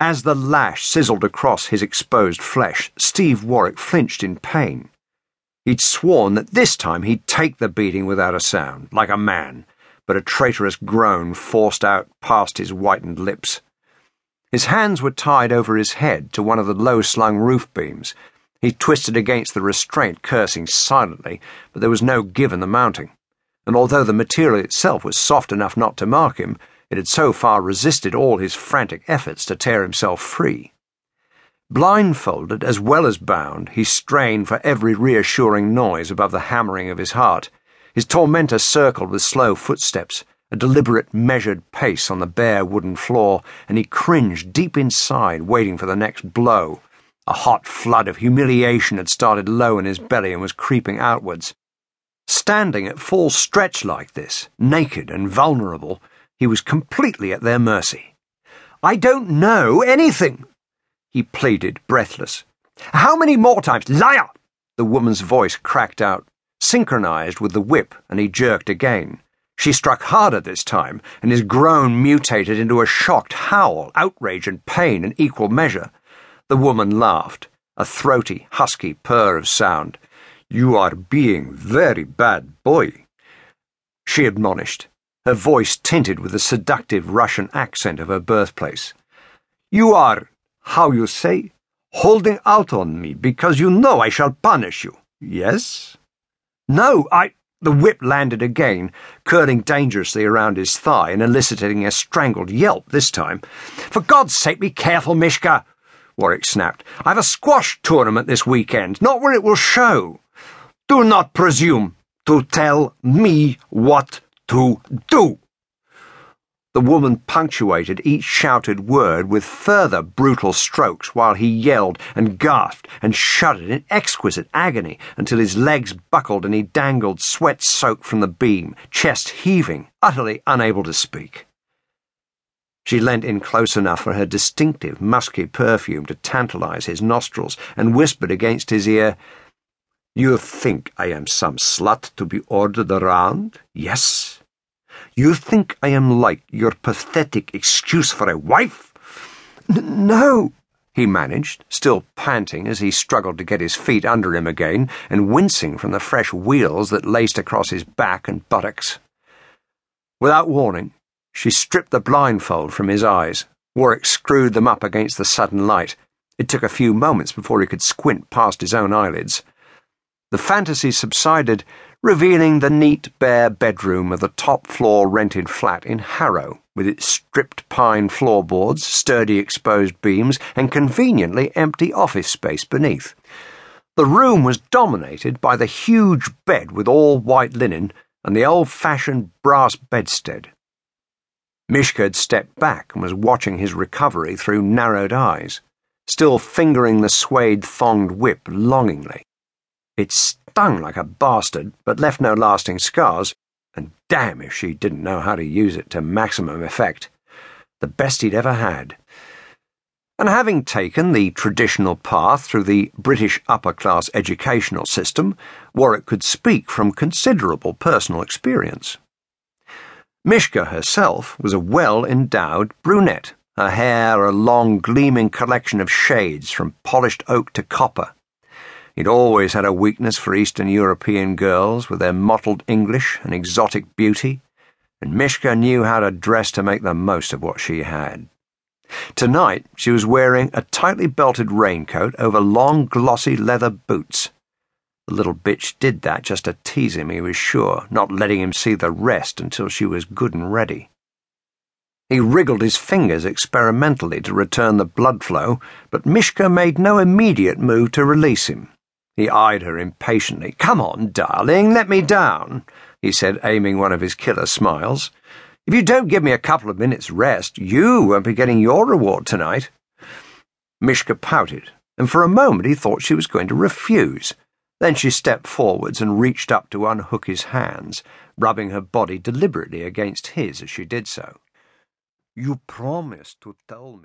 As the lash sizzled across his exposed flesh, Steve Warwick flinched in pain. He'd sworn that this time he'd take the beating without a sound, like a man, but a traitorous groan forced out past his whitened lips. His hands were tied over his head to one of the low slung roof beams. He twisted against the restraint, cursing silently, but there was no give in the mounting. And although the material itself was soft enough not to mark him, it had so far resisted all his frantic efforts to tear himself free. Blindfolded as well as bound, he strained for every reassuring noise above the hammering of his heart. His tormentor circled with slow footsteps, a deliberate, measured pace on the bare wooden floor, and he cringed deep inside, waiting for the next blow. A hot flood of humiliation had started low in his belly and was creeping outwards. Standing at full stretch like this, naked and vulnerable, he was completely at their mercy. I don't know anything, he pleaded, breathless. How many more times? Liar! The woman's voice cracked out, synchronized with the whip, and he jerked again. She struck harder this time, and his groan mutated into a shocked howl, outrage and pain in equal measure. The woman laughed, a throaty, husky purr of sound. You are being very bad boy, she admonished, her voice tinted with the seductive Russian accent of her birthplace. You are, how you say, holding out on me because you know I shall punish you, yes? No, I. The whip landed again, curling dangerously around his thigh and eliciting a strangled yelp this time. For God's sake, be careful, Mishka, Warwick snapped. I've a squash tournament this weekend, not where it will show. Do not presume to tell me what to do. The woman punctuated each shouted word with further brutal strokes while he yelled and gasped and shuddered in exquisite agony until his legs buckled and he dangled sweat soaked from the beam, chest heaving, utterly unable to speak. She leant in close enough for her distinctive, musky perfume to tantalize his nostrils and whispered against his ear, You think I am some slut to be ordered around? Yes? You think I am like your pathetic excuse for a wife? N no, he managed, still panting as he struggled to get his feet under him again and wincing from the fresh wheals that laced across his back and buttocks. Without warning, she stripped the blindfold from his eyes. Warwick screwed them up against the sudden light. It took a few moments before he could squint past his own eyelids. The fantasy subsided revealing the neat, bare bedroom of the top floor rented flat in Harrow, with its stripped pine floorboards, sturdy exposed beams, and conveniently empty office space beneath. The room was dominated by the huge bed with all white linen and the old fashioned brass bedstead. Mishka had stepped back and was watching his recovery through narrowed eyes, still fingering the suede thonged whip longingly. It stung like a bastard, but left no lasting scars, and damn if she didn't know how to use it to maximum effect. The best he'd ever had. And having taken the traditional path through the British upper class educational system, Warwick could speak from considerable personal experience. Mishka herself was a well endowed brunette, her hair a long gleaming collection of shades from polished oak to copper He'd always had a weakness for Eastern European girls with their mottled English and exotic beauty, and Mishka knew how to dress to make the most of what she had. Tonight, she was wearing a tightly belted raincoat over long, glossy leather boots. The little bitch did that just to tease him, he was sure, not letting him see the rest until she was good and ready. He wriggled his fingers experimentally to return the blood flow, but Mishka made no immediate move to release him. He eyed her impatiently. Come on, darling, let me down, he said, aiming one of his killer smiles. If you don't give me a couple of minutes' rest, you won't be getting your reward tonight. Mishka pouted, and for a moment he thought she was going to refuse. Then she stepped forwards and reached up to unhook his hands, rubbing her body deliberately against his as she did so. You promised to tell me.